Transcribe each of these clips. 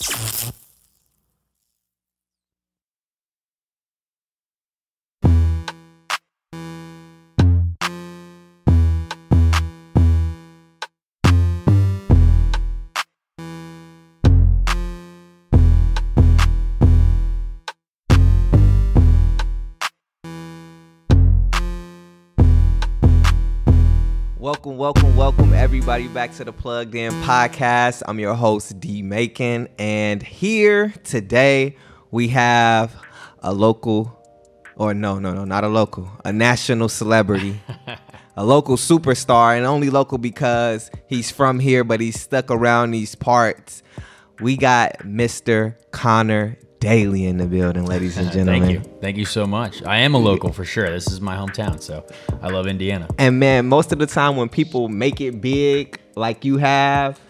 Welcome, everybody, back to the Plugged In Podcast. I'm your host, D Macon, and here today we have a local, or no, no, no, not a local, a national celebrity, a local superstar, and only local because he's from here, but he's stuck around these parts. We got Mr. Connor Daly in the building, ladies and gentlemen. Thank you. Thank you so much. I am a local for sure. This is my hometown, so I love Indiana. And man, most of the time when people make it big like you have,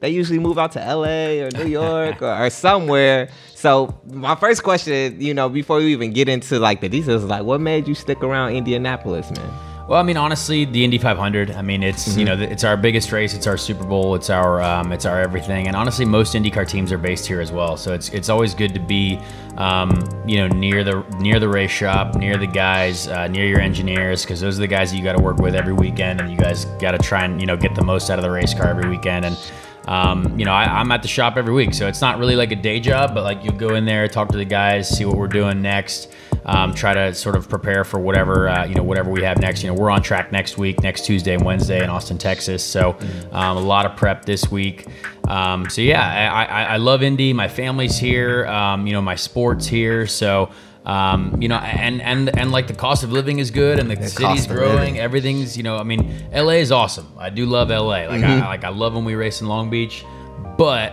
they usually move out to LA or New York or, or somewhere. So my first question, is, you know, before we even get into like the details, like, what made you stick around Indianapolis, man? Well, I mean, honestly, the Indy 500. I mean, it's you know, it's our biggest race. It's our Super Bowl. It's our um, it's our everything. And honestly, most IndyCar teams are based here as well. So it's it's always good to be, um, you know, near the near the race shop, near the guys, uh, near your engineers, because those are the guys that you got to work with every weekend, and you guys got to try and you know get the most out of the race car every weekend. And um, you know, I, am at the shop every week, so it's not really like a day job, but like you go in there, talk to the guys, see what we're doing next, um, try to sort of prepare for whatever uh, you know whatever we have next. You know, we're on track next week, next Tuesday and Wednesday in Austin, Texas. So um, a lot of prep this week. Um, so yeah, I, I, I, love Indy. My family's here. Um, you know, my sports here. So. Um, you know, and and and like the cost of living is good, and the, The city's growing. Everything's, you know, I mean, LA is awesome. I do love LA. Like Mm-hmm. I like I love when we race in Long Beach, but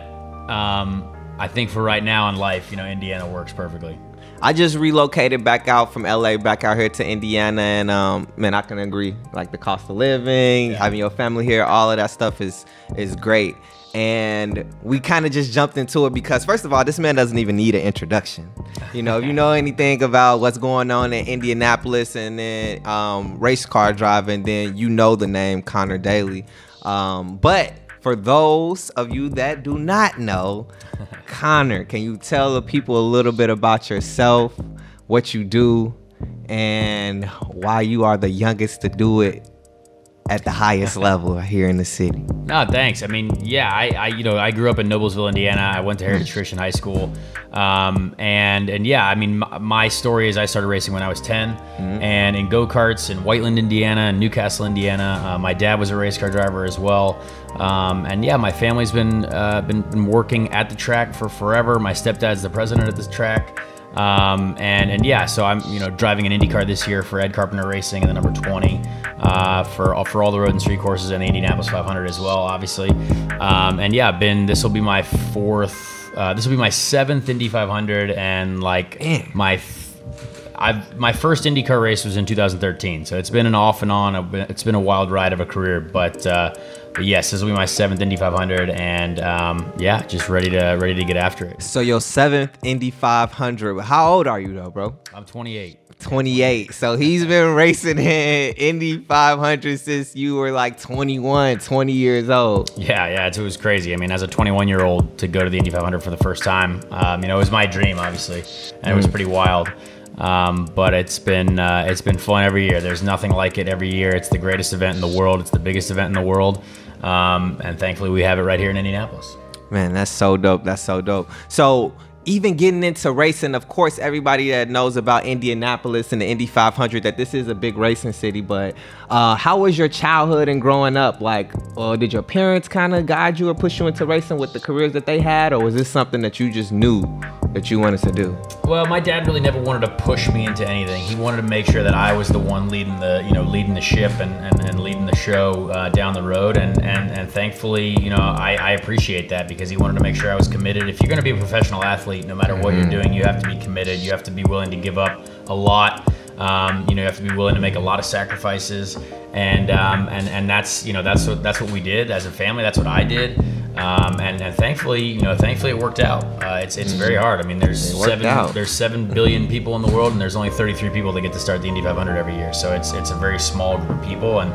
um, I think for right now in life, you know, Indiana works perfectly. I just relocated back out from LA back out here to Indiana and um man I can agree like the cost of living having your family here all of that stuff is is great and we kind of just jumped into it because first of all this man doesn't even need an introduction. You know if you know anything about what's going on in Indianapolis and then um race car driving then you know the name Connor Daly. Um but for those of you that do not know, Connor, can you tell the people a little bit about yourself, what you do, and why you are the youngest to do it at the highest level here in the city? No, thanks. I mean, yeah, I, I you know I grew up in Noblesville, Indiana. I went to Heritage Christian High School, um, and and yeah, I mean, my, my story is I started racing when I was 10, and in go karts in Whiteland, Indiana, and New Castle, Indiana. Uh, my dad was a race car driver as well, um, and yeah, my family's been uh, been been working at the track for forever. My stepdad's the president of this track. Um, and and yeah, so I'm you know driving an Indy car this year for Ed Carpenter Racing in the number 20 uh, for for all the road and street courses and the Indianapolis 500 as well, obviously. Um, and yeah, been this will be my fourth, uh, this will be my seventh Indy 500 and like Damn. my. I've, my first IndyCar race was in 2013, so it's been an off and on. It's been a wild ride of a career, but, uh, but yes, this will be my seventh Indy 500, and um, yeah, just ready to ready to get after it. So your seventh Indy 500. How old are you though, bro? I'm 28. 28. So he's been racing in Indy 500 since you were like 21, 20 years old. Yeah, yeah, it's, it was crazy. I mean, as a 21 year old to go to the Indy 500 for the first time, um, you know, it was my dream, obviously, and it was pretty wild. Um, but it's been uh, it's been fun every year. There's nothing like it every year. It's the greatest event in the world. It's the biggest event in the world, um, and thankfully we have it right here in Indianapolis. Man, that's so dope. That's so dope. So even getting into racing, of course, everybody that knows about Indianapolis and the Indy 500, that this is a big racing city. But uh, how was your childhood and growing up? Like, uh, did your parents kind of guide you or push you into racing with the careers that they had, or was this something that you just knew that you wanted to do? Well, my dad really never wanted to push me into anything. He wanted to make sure that I was the one leading the, you know, leading the ship and, and, and leading the show uh, down the road. And, and, and thankfully, you know, I, I appreciate that because he wanted to make sure I was committed. If you're going to be a professional athlete, no matter what you're doing, you have to be committed. You have to be willing to give up a lot. Um, you know, you have to be willing to make a lot of sacrifices, and um, and and that's you know that's what that's what we did as a family. That's what I did. Um, and, and thankfully, you know, thankfully it worked out. Uh, it's it's very hard. I mean, there's It seven out. there's seven billion people in the world, and there's only 33 people that get to start the Indy 500 every year. So it's it's a very small group of people, and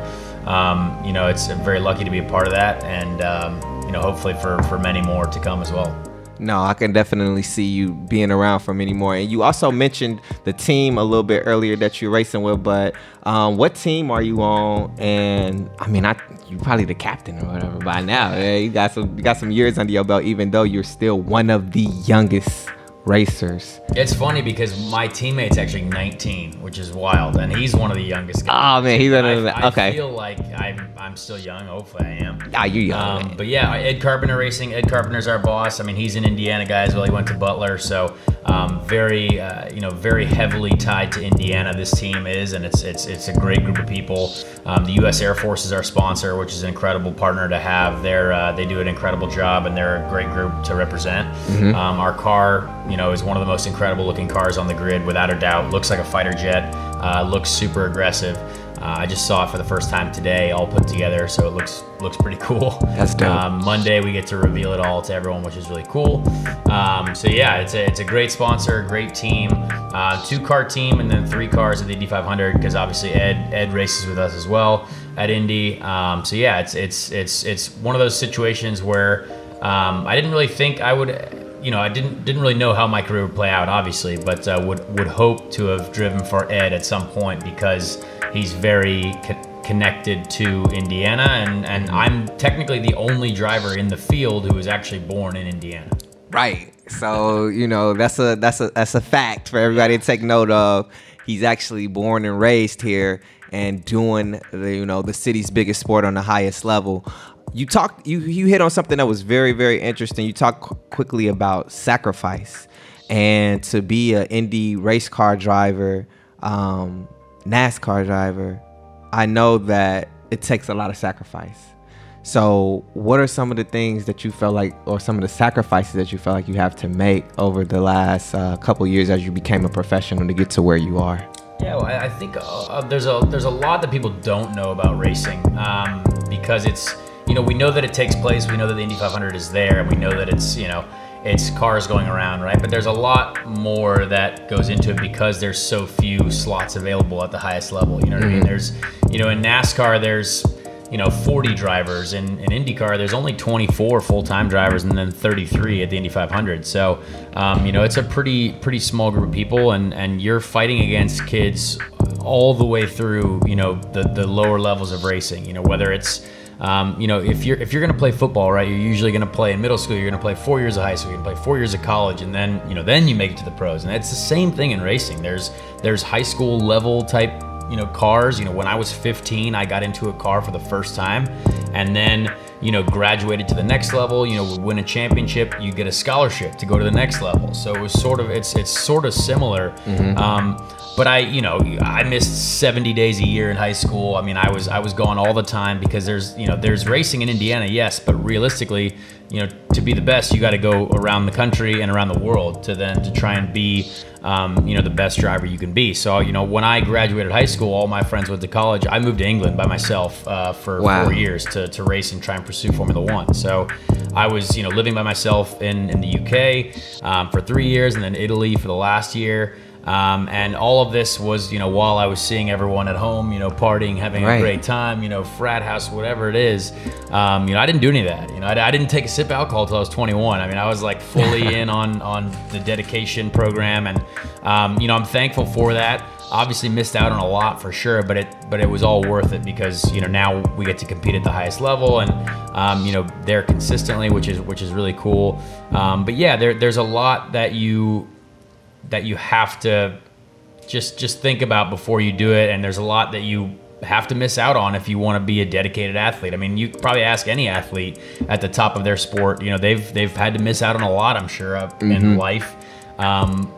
um, you know, it's I'm very lucky to be a part of that, and um, you know, hopefully for for many more to come as well. No, I can definitely see you being around for many more. And you also mentioned the team a little bit earlier that you're racing with, but um, what team are you on? And I mean, I you probably the captain or whatever by now. Yeah, you got some you got some years under your belt, even though you're still one of the youngest racers. It's funny because my teammate's actually 19, which is wild, and he's one of the youngest guys. Oh man, he's I, under I okay. feel like I'm I'm still young. Hopefully, I am. Ah, you're young. Um, but yeah, Ed Carpenter Racing. Ed Carpenter's our boss. I mean, he's an Indiana guy as well. He went to Butler, so um, very, uh, you know, very heavily tied to Indiana. This team is, and it's it's it's a great group of people. Um, the U.S. Air Force is our sponsor, which is an incredible partner to have. They're uh, they do an incredible job, and they're a great group to represent. Mm-hmm. Um, our car, you know, is one of the most incredible looking cars on the grid, without a doubt. Looks like a fighter jet. Uh, looks super aggressive. Uh, I just saw it for the first time today, all put together, so it looks looks pretty cool. That's dope. Um, Monday we get to reveal it all to everyone, which is really cool. Um, so yeah, it's a it's a great sponsor, great team, uh, two car team, and then three cars at the Indy 500 because obviously Ed Ed races with us as well at Indy. Um, so yeah, it's it's it's it's one of those situations where um, I didn't really think I would. You know, I didn't didn't really know how my career would play out, obviously, but uh, would would hope to have driven for Ed at some point because he's very co- connected to Indiana, and and I'm technically the only driver in the field who was actually born in Indiana. Right. So you know that's a that's a that's a fact for everybody to take note of. He's actually born and raised here and doing the you know the city's biggest sport on the highest level. You talked you you hit on something that was very very interesting. You talked qu- quickly about sacrifice and to be an Indy race car driver, um, NASCAR driver. I know that it takes a lot of sacrifice. So, what are some of the things that you felt like, or some of the sacrifices that you felt like you have to make over the last uh, couple years as you became a professional to get to where you are? Yeah, well, I think uh, there's a there's a lot that people don't know about racing um, because it's you know we know that it takes place, we know that the Indy 500 is there, and we know that it's you know it's cars going around, right? But there's a lot more that goes into it because there's so few slots available at the highest level. You know what I mean? There's you know in NASCAR there's you know 40 drivers in, in IndyCar there's only 24 full-time drivers and then 33 at the Indy 500 so um, you know it's a pretty pretty small group of people and and you're fighting against kids all the way through you know the the lower levels of racing you know whether it's um, you know, if you're if you're gonna play football, right, you're usually gonna play in middle school. You're gonna play four years of high school. You're gonna play four years of college, and then you know, then you make it to the pros. And it's the same thing in racing. There's there's high school level type you know cars. You know when i was 15 i got into a car for the first time. And then you know graduated to the next level. You know would win a championship you get a scholarship to go to the next level. So it was sort of it's it's sort of similar. Um, but i you know i missed 70 days a year in high school. I mean i was i was gone all the time because there's you know there's racing in indiana yes but realistically you know to be the best you got to go around the country and around the world to then to try and be um, you know the best driver you can be. So you know when i graduated high school all my friends went to college. I moved to england by myself uh, for Wow. four years to, to race and try and pursue formula one. So i was you know living by myself in, in the uk um, for three years and then italy for the last year um, and all of this was, you know, while I was seeing everyone at home, you know, partying, having Right. a great time, you know, frat house, whatever it is. Um, you know, I didn't do any of that. You know, I, I didn't take a sip of alcohol till I was 21. I mean, I was like fully in on on the dedication program, and um, you know, I'm thankful for that. Obviously, missed out on a lot for sure, but it but it was all worth it because you know now we get to compete at the highest level, and um, you know there consistently, which is which is really cool. Um, but yeah, there there's a lot that you that you have to just just think about before you do it and there's a lot that you have to miss out on if you want to be a dedicated athlete. I mean, you probably ask any athlete at the top of their sport, you know, they've they've had to miss out on a lot, I'm sure, in life. Um,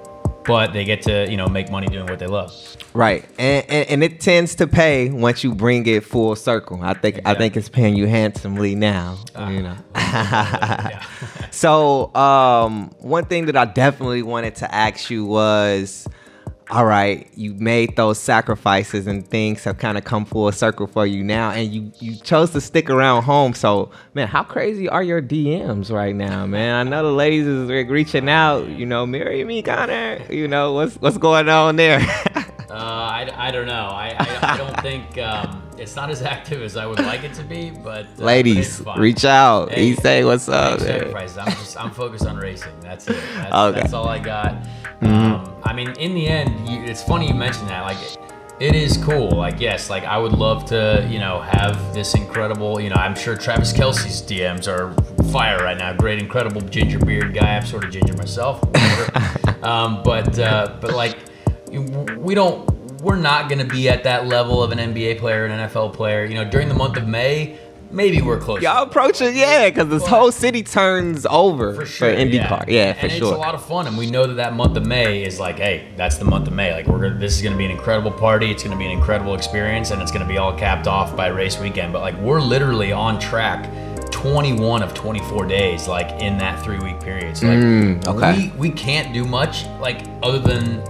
but they get to, you know, make money doing what they love. Right, and, and and it tends to pay once you bring it full circle. I think I think it's paying you handsomely now. you know. so um, one thing that I definitely wanted to ask you was, all right, you made those sacrifices and things have kind of come full circle for you now, and you you chose to stick around home. So man, how crazy are your DMs right now, man? I know the ladies is reaching out. You know, marry me, Connor. You know what's what's going on there. Uh, I, I don't know. I, I, I don't think um, it's not as active as I would like it to be, but uh, ladies, but reach out. Hey, he say, "What's up?" I'm just I'm focused on racing. That's it. That's, okay. that's all I got. Mm-hmm. Um, I mean, in the end, you, it's funny you mentioned that. Like, it is cool. Like, yes, like I would love to, you know, have this incredible. You know, I'm sure Travis Kelce's DMs are fire right now. Great, incredible ginger beard guy. I'm sort of ginger myself. um, but uh, but like, we don't we're not going to be at that level of an NBA player, an NFL player. You know, during the month of May, maybe we're close. Y'all approaching, yeah, because this whole city turns over for, sure, for IndyCar. Yeah, yeah for and sure. It's a lot of fun, and we know that that month of May is like, hey, that's the month of May. Like, we're gonna, this is going to be an incredible party. It's going to be an incredible experience, and it's going to be all capped off by race weekend. But like, we're literally on track. 21 of 24 days like in that three week period so like mm, okay. we we can't do much like other than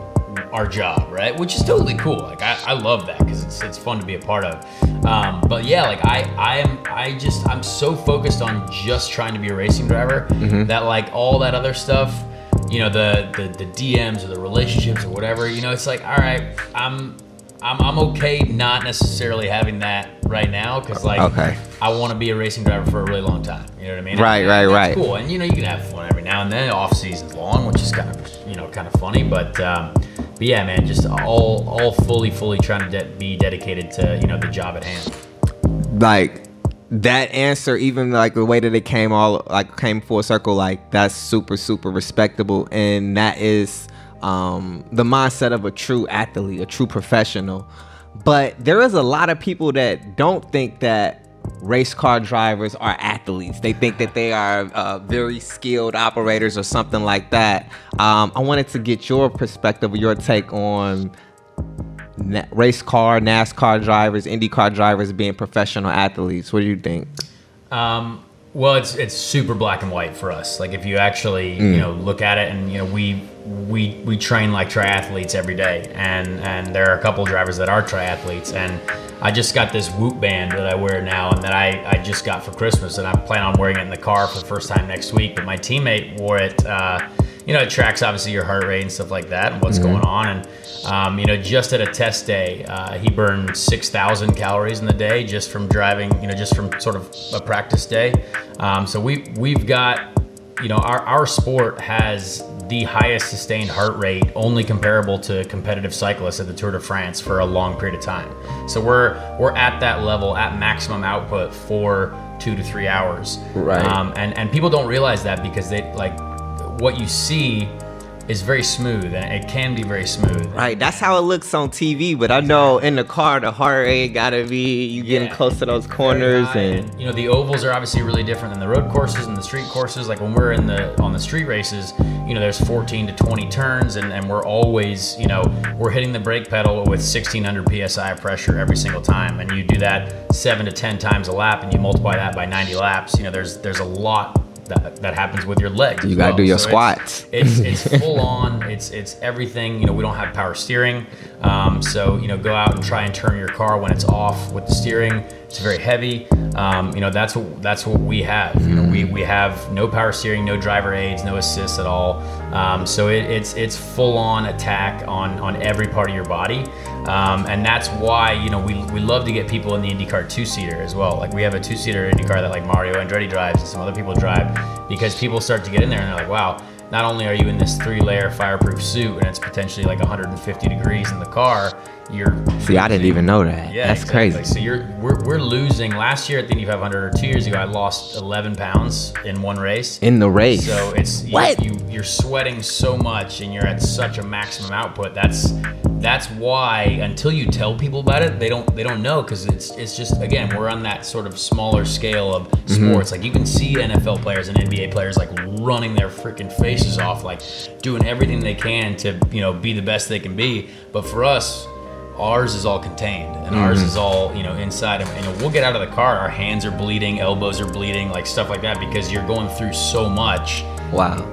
our job, right? Which is totally cool. Like I, I love that because it's it's fun to be a part of. Um, but yeah, like I I am I just I'm so focused on just trying to be a racing driver mm-hmm. that like all that other stuff, you know, the, the the DMs or the relationships or whatever, you know, it's like all right, I'm I'm, I'm okay not necessarily having that right now because like okay. I want to be a racing driver for a really long time. You know what I mean? Right, and, right, and right. Cool, and you know you can have fun every now and then. Off season's long, which is kind of you know kind of funny, but um, but yeah, man, just all all fully fully trying to de- be dedicated to you know the job at hand. Like that answer, even like the way that it came all like came full circle, like that's super super respectable, and that is um, the mindset of a true athlete, a true professional. But there is a lot of people that don't think that race car drivers are athletes. They think that they are uh, very skilled operators or something like that. Um, I wanted to get your perspective, your take on na- race car, NASCAR drivers, IndyCar drivers being professional athletes. What do you think? Um, well, it's it's super black and white for us. Like if you actually mm. you know look at it, and you know we we we train like triathletes every day, and and there are a couple drivers that are triathletes, and I just got this Whoop band that I wear now, and that I I just got for Christmas, and I plan on wearing it in the car for the first time next week. But my teammate wore it. Uh, you know, it tracks obviously your heart rate and stuff like that, and what's mm-hmm. going on, and um, you know, just at a test day, uh, he burned 6,000 calories in the day just from driving, you know, just from sort of a practice day. Um, so we, we've got, you know, our, our sport has the highest sustained heart rate, only comparable to competitive cyclists at the Tour de France for a long period of time. So we're, we're at that level at maximum output for two to three hours. Right. Um, and, and people don't realize that because they like what you see is very smooth and it can be very smooth. Right, that's how it looks on TV, but I know in the car the heart rate gotta be you getting yeah, close to those corners and, and, you know the ovals are obviously really different than the road courses and the street courses. Like when we're in the on the street races, you know there's 14 to 20 turns and, and we're always you know we're hitting the brake pedal with 1600 psi pressure every single time, and you do that seven to 10 times a lap, and you multiply that by 90 laps. You know there's there's a lot that, that happens with your legs. You gotta well. do your so squats. It's, it's, it's full on. It's it's everything. You know, we don't have power steering, um, so you know, go out and try and turn your car when it's off with the steering. It's very heavy. Um, you know, that's what that's what we have. You know, we, we have no power steering, no driver aids, no assists at all. Um, so it, it's it's full on attack on on every part of your body. Um, and that's why you know we, we love to get people in the IndyCar two seater as well. Like we have a two seater IndyCar that like Mario Andretti drives and some other people drive because people start to get in there and they're like, wow, not only are you in this three layer fireproof suit and it's potentially like 150 degrees in the car, you're see i didn't even know that yeah that's exactly. crazy so you're we're, we're losing last year at the indy 500 or two years ago i lost 11 pounds in one race in the race so it's what? You, you are sweating so much and you're at such a maximum output that's that's why until you tell people about it they don't they don't know because it's it's just again we're on that sort of smaller scale of mm-hmm. sports mm-hmm. like you can see nfl players and nba players like running their freaking faces off like doing everything they can to you know be the best they can be but for us ours is all contained and mm-hmm. ours is all you know inside and we'll get out of the car our hands are bleeding elbows are bleeding like stuff like that because you're going through so much wow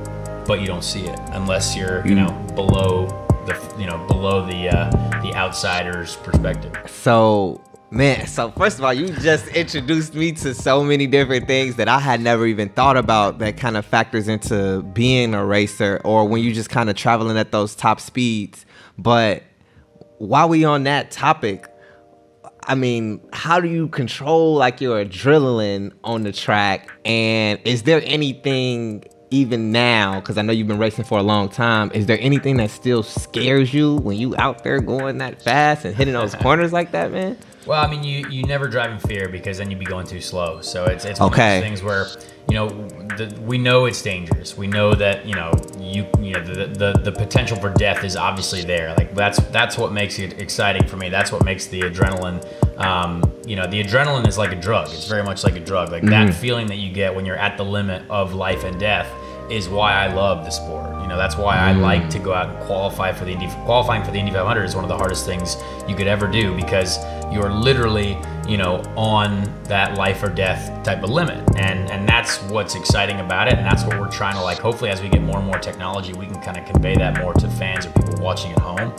but you don't see it unless you're you know below the you know below the uh, the outsider's perspective so Man, so first of all, you just introduced me to so many different things that I had never even thought about that kind of factors into being a racer or when you just kind of traveling at those top speeds. But while we on that topic, I mean, how do you control like your adrenaline on the track? And is there anything even now, because I know you've been racing for a long time, is there anything that still scares you when you out there going that fast and hitting those corners like that, man? Well, I mean, you you never drive in fear because then you'd be going too slow. So it's it's one Okay. of those things where you know the, we know it's dangerous. We know that you know you you know the, the the potential for death is obviously there. Like that's that's what makes it exciting for me. That's what makes the adrenaline. Um, you know, the adrenaline is like a drug. It's very much like a drug. Like that feeling that you get when you're at the limit of life and death is why I love the sport. You know, that's why I like to go out and qualify for the Indy. Qualifying for the Indy 500 is one of the hardest things you could ever do because you're literally, you know, on that life or death type of limit, and and that's what's exciting about it, and that's what we're trying to like. Hopefully, as we get more and more technology, we can kind of convey that more to fans or people watching at home.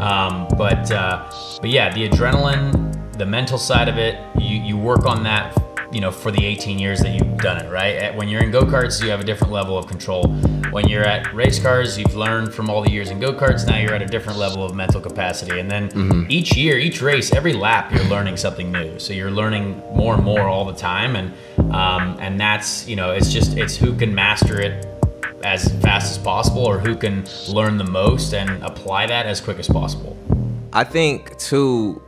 Um, but uh, but yeah, the adrenaline, the mental side of it, you you work on that you know, for the 18 years that you've done it, right? At- When you're in go karts, you have a different level of control. When you're at race cars, you've learned from all the years in go karts. Now you're at a different level of mental capacity. And then each year, each race, every lap, you're learning something new. So you're learning more and more all the time. And um, and that's you know, it's just it's who can master it as fast as possible, or who can learn the most and apply that as quick as possible. I think too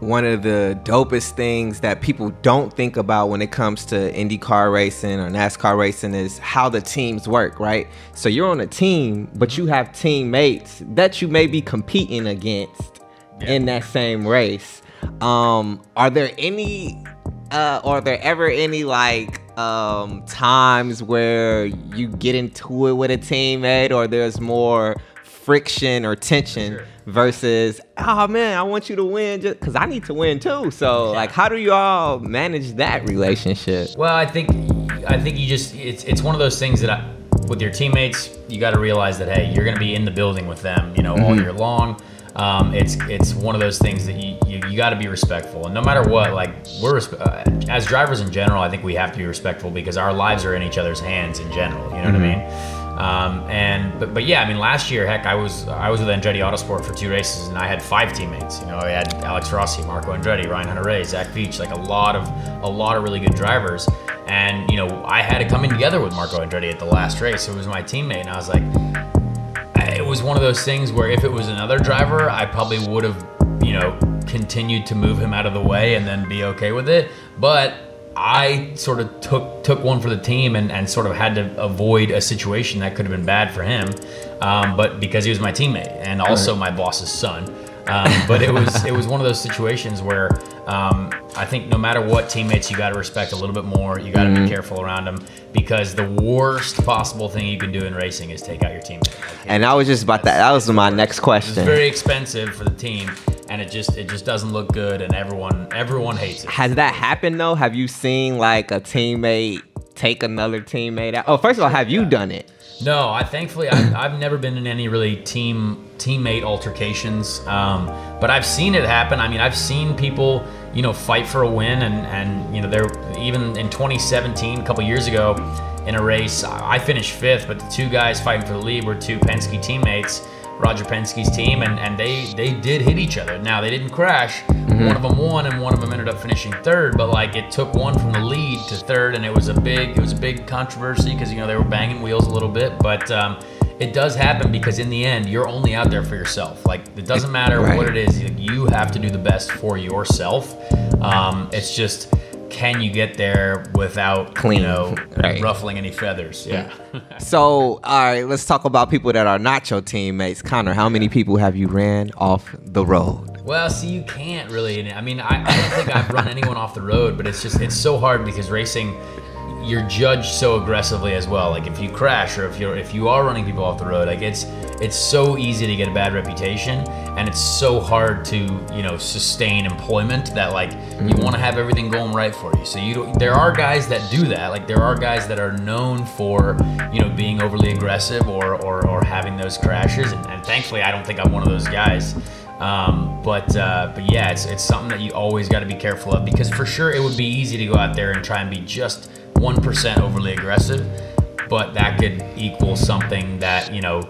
one of the dopest things that people don't think about when it comes to IndyCar racing or NASCAR racing is how the teams work, right? So you're on a team, but you have teammates that you may be competing against in that same race. Um, are there any uh, are there ever any like um, times where you get into it with a teammate or there's more friction or tension Sure. Versus oh man i want you to win just because i need to win too so like how do you all manage that relationship Well, I think I think you just it's it's one of those things that I, with your teammates you got to realize that hey you're going to be in the building with them you know all year long. Um, it's it's one of those things that you you, you got to be respectful and no matter what like we're uh, as drivers in general I think we have to be respectful because our lives are in each other's hands in general. You know what I mean? Um, and but, but yeah, I mean, last year, heck, I was I was with Andretti Autosport for two races, and I had five teammates. You know, I had Alex Rossi, Marco Andretti, Ryan Hunter-Reay, Zach Veach, like a lot of a lot of really good drivers. And you know, I had it coming together with Marco Andretti at the last race. It was my teammate, and I was like, it was one of those things where if it was another driver, I probably would have, you know, continued to move him out of the way and then be okay with it. But I sort of took took one for the team and, and sort of had to avoid a situation that could have been bad for him. Um, but because he was my teammate and also my boss's son. Um, but it was it was one of those situations where um, I think no matter what teammates you got to respect a little bit more. You got to be careful around them because the worst possible thing you can do in racing is take out your teammate. Like, and i was just about that that was my next question. it's very expensive for the team, and it just it just doesn't look good, and everyone everyone hates it. has that happened though have you seen like a teammate take another teammate out oh first of all have you done it No, I thankfully I've, I've never been in any really team teammate altercations, um, but I've seen it happen. I mean, I've seen people you know fight for a win, and and you know they're even in 2017, a couple years ago, in a race, I I finished fifth, but the two guys fighting for the lead were two Penske teammates. Roger Penske's team, and, and they they did hit each other. Now they didn't crash. One of them won, and one of them ended up finishing third. But like it took one from the lead to third, and it was a big it was a big controversy because you know they were banging wheels a little bit. But um, it does happen because in the end, you're only out there for yourself. Like it doesn't matter Right. what it is. You have to do the best for yourself. Um, it's just can you get there without Clean, you know right. ruffling any feathers? Yeah. so all right let's talk about people that are not your teammates connor how many people have you ran off the road Well, see, you can't really. I mean, I, I don't think I've run anyone off the road, but it's just it's so hard because racing, you're judged so aggressively as well. Like if you crash or if you're if you are running people off the road, like it's it's so easy to get a bad reputation, and it's so hard to you know sustain employment that like you want to have everything going right for you. So you don't, there are guys that do that. Like there are guys that are known for you know being overly aggressive or or, or having those crashes, and, and thankfully I don't think I'm one of those guys. Um, but uh, but yeah, it's it's something that you always got to be careful of because for sure it would be easy to go out there and try and be just one percent overly aggressive, but that could equal something that you know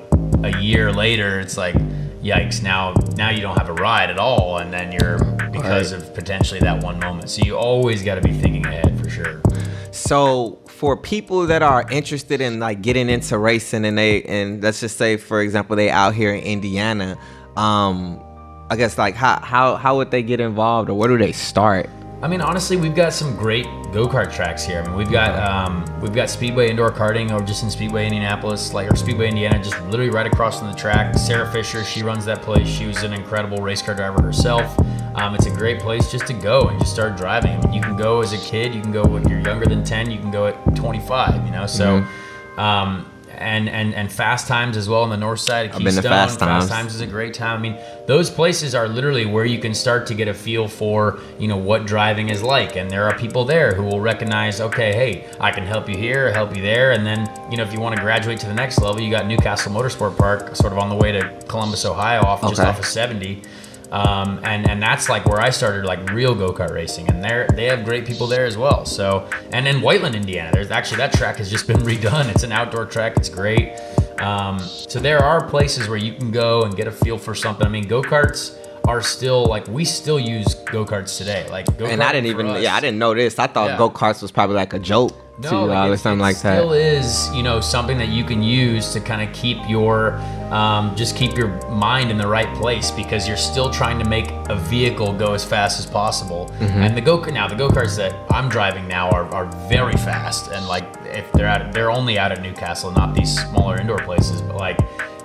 a year later it's like yikes now now you don't have a ride at all and then you're because Right. of potentially that one moment. So you always got to be thinking ahead for sure. So for people that are interested in like getting into racing and they and let's just say for example they out here in Indiana, um, I guess like how how how would they get involved or where do they start? I mean, honestly, we've got some great go kart tracks here. I mean, we've got um, we've got Speedway indoor karting over just in Speedway Indianapolis, like or Speedway Indiana, just literally right across from the track. Sarah Fisher, she runs that place. She was an incredible race car driver herself. Um, it's a great place just to go and just start driving. I mean, you can go as a kid, you can go when you're younger than 10, you can go at 25. You know, so. Um, and, and and Fast Times as well on the north side of I've been to Keystone. Fast Times. Times is a great time. I mean, those places are literally where you can start to get a feel for, you know, what driving is like. And there are people there who will recognize, okay, hey, I can help you here, help you there. And then, you know, if you want to graduate to the next level, you got New Castle Motorsport Park, sort of on the way to Columbus, Ohio, off just off of 70. Um, and and that's like where I started like real go kart racing, and they they have great people there as well. So and in Whiteland, Indiana, there's actually that track has just been redone. It's an outdoor track. It's great. Um, so there are places where you can go and get a feel for something. I mean, go karts are still like we still use go karts today. Like go And I didn't even yeah I didn't know this. I thought Yeah. go karts was probably like a joke no, you all or it- something like that. Still is, you know, something that you can use to kind of keep your, um, just keep your mind in the right place because you're still trying to make a vehicle go as fast as possible. Mm-hmm. And the go now the go karts that I'm driving now are, are very fast and like if they're out, they're only out at New Castle, not these smaller indoor places, but like.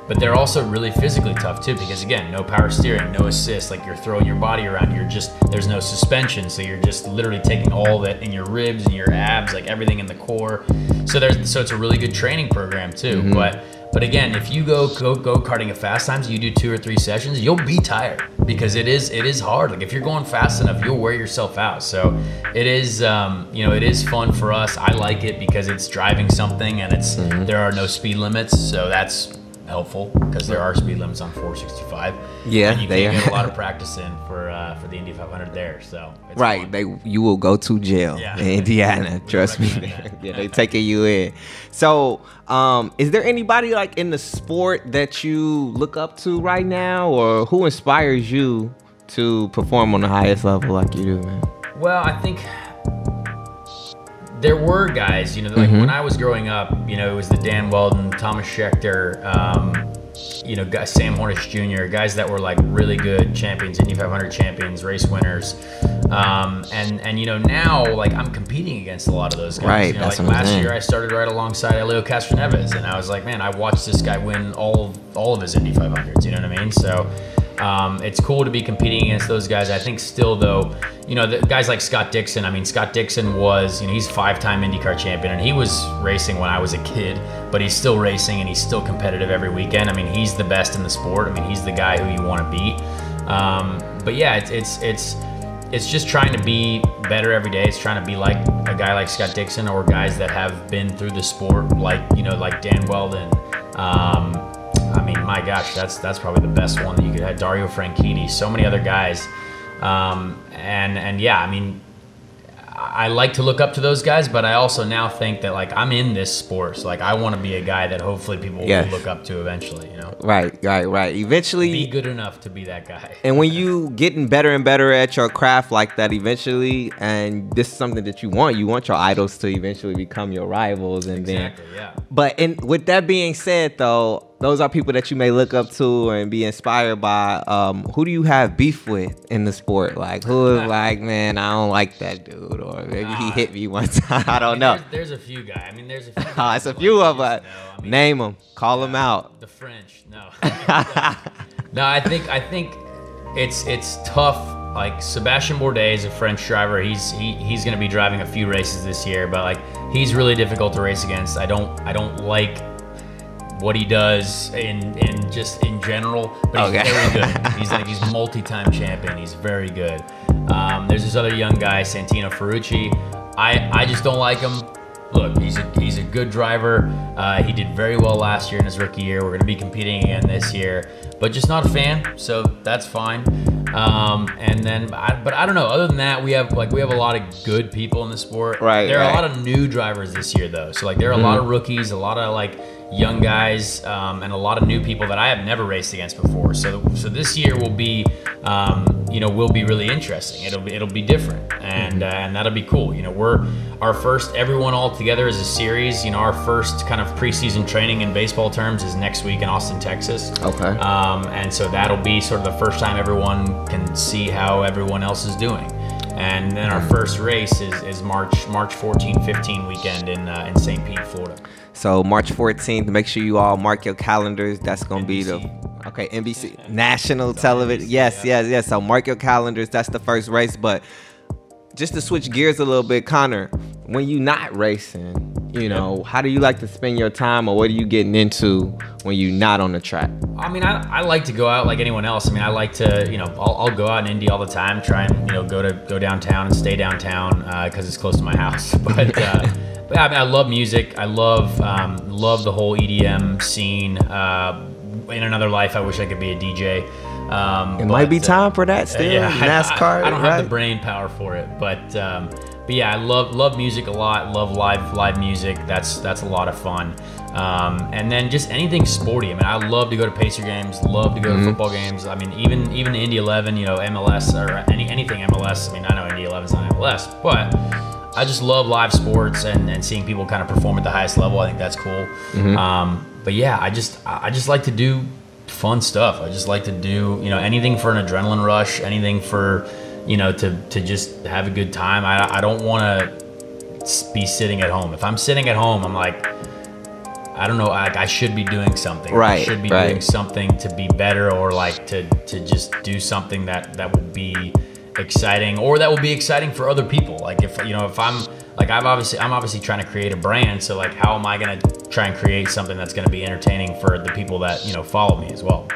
But they're also really physically tough too, because again, no power steering, no assist. Like you're throwing your body around. You're just there's no suspension, so you're just literally taking all that in your ribs and your abs, like everything in the core. So there's so it's a really good training program too. But but again, if you go go go karting at fast times, you do two or three sessions, you'll be tired because it is it is hard. Like if you're going fast enough, you'll wear yourself out. So it is um, you know it is fun for us. I like it because it's driving something and it's there are no speed limits, so that's helpful because there are speed limits on 465. Yeah, and you they can get a lot of practice in for uh, for the Indy 500 there. So it's Right, fun. they you will go to jail Yeah. in Indiana. Trust me. yeah, they taking you in. So, um, is there anybody like in the sport that you look up to right now, or who inspires you to perform on the highest level like you do, man? Well, I think there were guys, you know, like when I was growing up, you know, it was the Dan Wheldon, Thomas Scheckter, um, you know, guys, Sam Hornish Jr., guys that were like really good champions, Indy 500 champions, race winners. Um, and, and, you know, now, like, I'm competing against a lot of those guys. Right, You know, that's like last saying. year, I started right alongside Helio Castroneves, and I was like, man, I watched this guy win all all of his Indy 500s, you know what I mean? So, um, it's cool to be competing against those guys. I think still though, you know, the guys like Scott Dixon. I mean, Scott Dixon was, you know, he's five-time IndyCar champion, and he was racing when I was a kid, but he's still racing and he's still competitive every weekend. I mean, he's the best in the sport. I mean, he's the guy who you want to beat. Um, but yeah, it's it's it's it's just trying to be better every day. It's trying to be like a guy like Scott Dixon or guys that have been through the sport, like you know, like Dan Wheldon. Um, I mean, my gosh, that's that's probably the best one that you could have. Dario Franchitti, so many other guys, um, and and yeah, I mean, I like to look up to those guys, but I also now think that like I'm in this sport, so like I want to be a guy that hopefully people Yes. will look up to eventually. You know, Right, right, right. Eventually, be good enough to be that guy. And when you getting better and better at your craft like that eventually, and this is something that you want, you want your idols to eventually become your rivals, and Exactly. then. Yeah. But and with that being said, though, those are people that you may look up to and be inspired by. Um, who do you have beef with in the sport? Like who is like, man, I don't like that dude, or maybe he hit me one time. I don't mean, know. There's, there's a few guys. I mean, there's a few. Guys it's a few of us. I mean, Name them, call them out. The French, no. no, I think I think it's it's tough. Like Sebastian Bourdais is a French driver. He's he, he's going to be driving a few races this year, but like he's really difficult to race against. I don't I don't like what he does and in just in general, but he's Okay. very good. He's like he's multi-time champion. He's very good. Um, there's this other young guy, Santino Ferrucci. I I just don't like him. Look, he's a he's a good driver. Uh, he did very well last year in his rookie year. We're going to be competing again this year, but just not a fan. So that's fine. Um, and then, I, but I don't know. Other than that, we have like we have a lot of good people in the sport. Right, There are right. a lot of new drivers this year though. So like there are a lot of rookies, a lot of like young guys um, and a lot of new people that I have never raced against before. So so this year will be um, you know will be really interesting. It'll be it'll be different and uh, and that'll be cool. You know we're our first everyone all together as a series. You know our first kind of preseason training in baseball terms is next week in Austin, Texas. Okay. Um, and so that'll be sort of the first time everyone can see how everyone else is doing. And then our first race is, is March March 14, 15 weekend in uh, in St. Pete, Florida. So March 14th, make sure you all mark your calendars. That's gonna be the okay NBC national television. Yes, yes, yes. So mark your calendars. That's the first race. But just to switch gears a little bit, Connor, when you not racing, you know, how do you like to spend your time, or what are you getting into when you're not on the track? I mean, I, I like to go out like anyone else. I mean, I like to, you know, I'll, I'll go out in Indy all the time, try and, you know, go to go downtown and stay downtown because it's close to my house. But, uh, but I, mean, I love music. I love um, love the whole EDM scene. Uh, in another life, I wish I could be a DJ. Um, It might be uh, time for that still. yeah, I- NASCAR, I, I don't right? have the brain power for it, but um, but yeah, I love love music a lot. Love live live music. That's that's a lot of fun. Um, and then just anything sporty. I mean, I love to go to Pacer games. Love to go Mm-hmm. to football games. I mean, even even Indy 11, you know, MLS or any anything MLS. I mean, I know Indy 11 is not MLS, but I just love live sports and, and seeing people kind of perform at the highest level. I think that's cool. Mm-hmm. Um, but yeah, I just I just like to do fun stuff. I just like to do, you know, anything for an adrenaline rush, anything for, you know, to, to just have a good time. I, I don't want to be sitting at home. If I'm sitting at home, I'm like, I don't know, like I should be doing something. I Right, should be right. doing something to be better or like to, to just do something that, that will be exciting or that will be exciting for other people. Like if, you know, if I'm like, I've obviously, I'm obviously trying to create a brand. So like, how am I going to try and create something that's going to be entertaining for the people that, you know, follow me as well?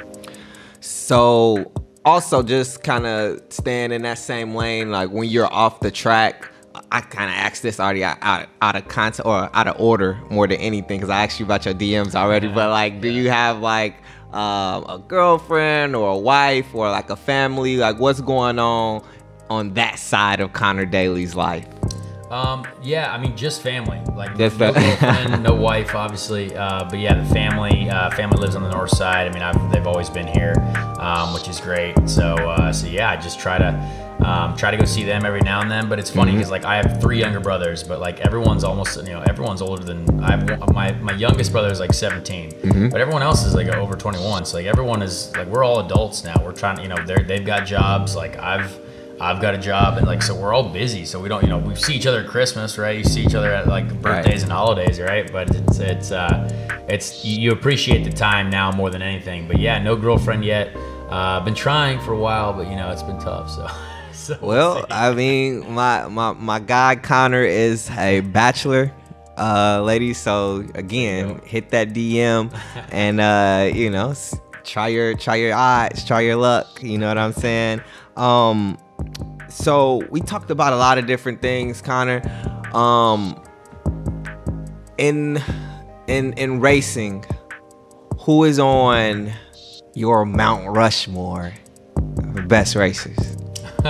So also just kind of staying in that same lane, like when you're off the track. I kind of asked this already out, out, out of context or out of order more than anything because I asked you about your DMs already. But like, do you have like um, a girlfriend or a wife or like a family? Like, what's going on on that side of Connor Daly's life? Um, yeah, I mean, just family. Like, Just no girlfriend, no wife, obviously. Uh, but yeah, the family. Uh, family lives on the north side. I mean, I've, they've always been here, um, which is great. So, uh, so yeah, I just try to um, try to go see them every now and then. But it's funny because like I have three younger brothers, but like everyone's almost you know everyone's older than I. have My my youngest brother is like 17, but everyone else is like over 21. So like everyone is like we're all adults now. We're trying to you know they're they've got jobs. Like I've. I've got a job and like so we're all busy so we don't you know we see each other at Christmas right you see each other at like birthdays and holidays right but it's it's uh it's you you appreciate the time now more than anything but yeah no girlfriend yet uh been trying for a while but you know it's been tough so so we'll Well. I mean, my my my guy Connor is a bachelor, uh, ladies. So again, hit that DM and uh, you know, try your try your odds, try your luck. You know what I'm saying? Um, so we talked about a lot of different things, Connor. Um, in in in racing, who is on your Mount Rushmore of best racers?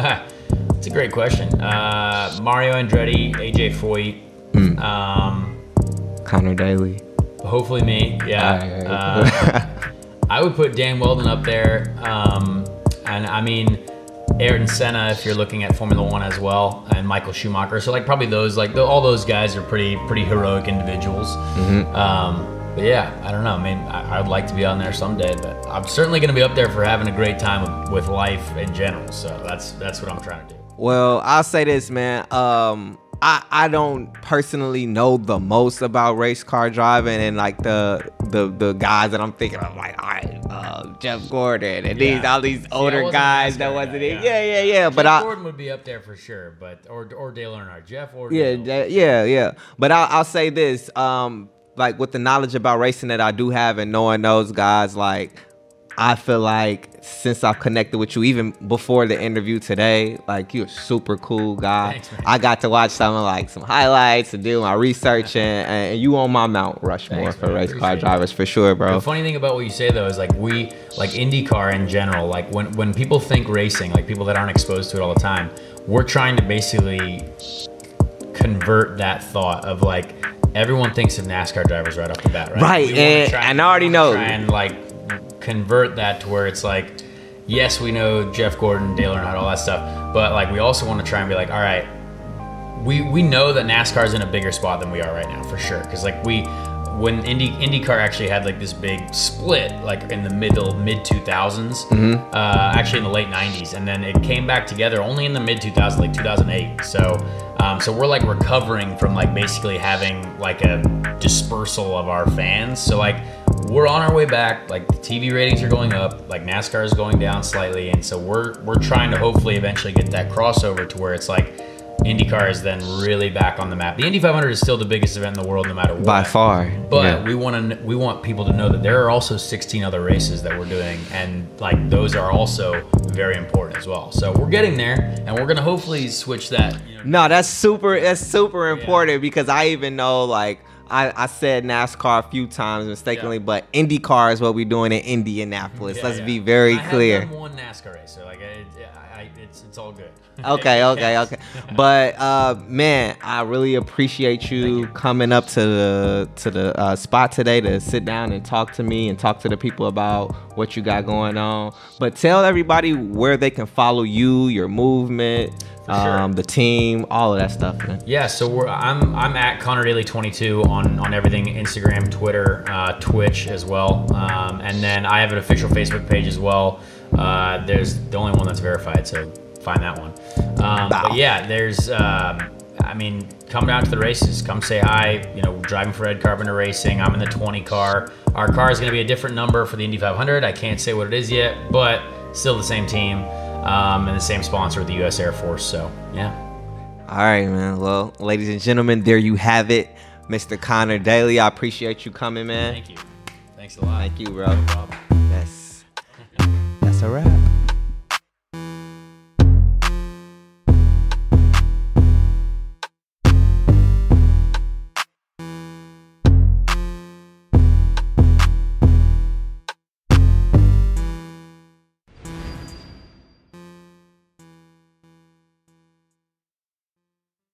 it's a great question uh Mario Andretti AJ Foyt um Connor Daly. hopefully me yeah uh, I would put Dan Wheldon up there. Um, and I mean, Ayrton Senna, if you're looking at Formula One as well, and Michael Schumacher. So like probably those, like the, all those guys are pretty pretty heroic individuals. Um, but yeah, I don't know. I mean, I, I'd like to be on there someday, but I'm certainly going to be up there for having a great time with, with life in general. So that's that's what I'm trying to do. Well, I'll say this, man. Um, I I don't personally know the most about race car driving and like the the the guys that I'm thinking of, like all right, uh, Jeff Gordon and these all these older wasn't guys that wasn't in. yeah. Yeah, yeah, yeah. But Jeff I Gordon would be up there for sure, but or or Dale Earnhardt, Jeff or yeah, Dale. yeah, yeah. But I'll, I'll say this, um, like with the knowledge about racing that I do have and knowing those guys, like I feel like since I've connected with you, even before the interview today, like you're a super cool guy. Thanks. I got to watch some of like some highlights and do my research, and, and you on my Mount Rushmore Thanks, for race car Appreciate it. drivers for sure, bro. The funny thing about what you say though is like we like IndyCar in general, like when when people think racing, like people that aren't exposed to it all the time, we're trying to basically convert that thought of like everyone thinks of NASCAR drivers right off the bat, right? Right, and- and I already know. And like convert that to where it's like, yes, we know Jeff Gordon, Dale Earnhardt, all that stuff, but like we also want to try and be like, all right, we we know that NASCAR is in a bigger spot than we are right now for sure. Because like we, when Indy IndyCar actually had like this big split, like in the middle mid 2000s, uh, actually in the late 90s, and then it came back together only in the mid 2000s, like 2008. So. Um, so we're like recovering from like basically having like a dispersal of our fans. So like we're on our way back. Like the TV ratings are going up. Like NASCAR is going down slightly, and so we're we're trying to hopefully eventually get that crossover to where it's like IndyCar is then really back on the map. The Indy 500 is still the biggest event in the world, no matter what. By far. But yeah. we want to we want people to know that there are also 16 other races that we're doing, and like those are also very important as well. So we're getting there, and we're gonna hopefully switch that. You know, No, that's super. That's super important because I even know like I, I said NASCAR a few times mistakenly, Yeah. but IndyCar is what we're doing in Indianapolis. Yeah, Let's yeah. be very I clear. Have one NASCAR like I, I, it's it's all good. Okay, okay, okay. But uh, man, I really appreciate you, coming up to the to the uh, spot today to sit down and talk to me and talk to the people about what you got going on. But tell everybody where they can follow you, your movement, For sure. um, the team, all of that stuff, man. Yeah, so we're I'm I'm at Connor Daly 22 on on everything Instagram, Twitter, uh, Twitch as well, um, and then I have an official Facebook page as well. Uh, there's the only one that's verified, so find that one. Um, but yeah, there's um, I mean, come down to the races, come say hi. You know, driving for Ed Carpenter Racing. I'm in the 20 car. Our car is going to be a different number for the Indy 500. I can't say what it is yet, but still the same team um, and the same sponsor the U.S. Air Force. So yeah. All right, man. Well, ladies and gentlemen, there you have it, Mr. Connor Daly. I appreciate you coming, man. Thank you. Thanks a lot. Thank you, bro. No problem. Yes. A wrap.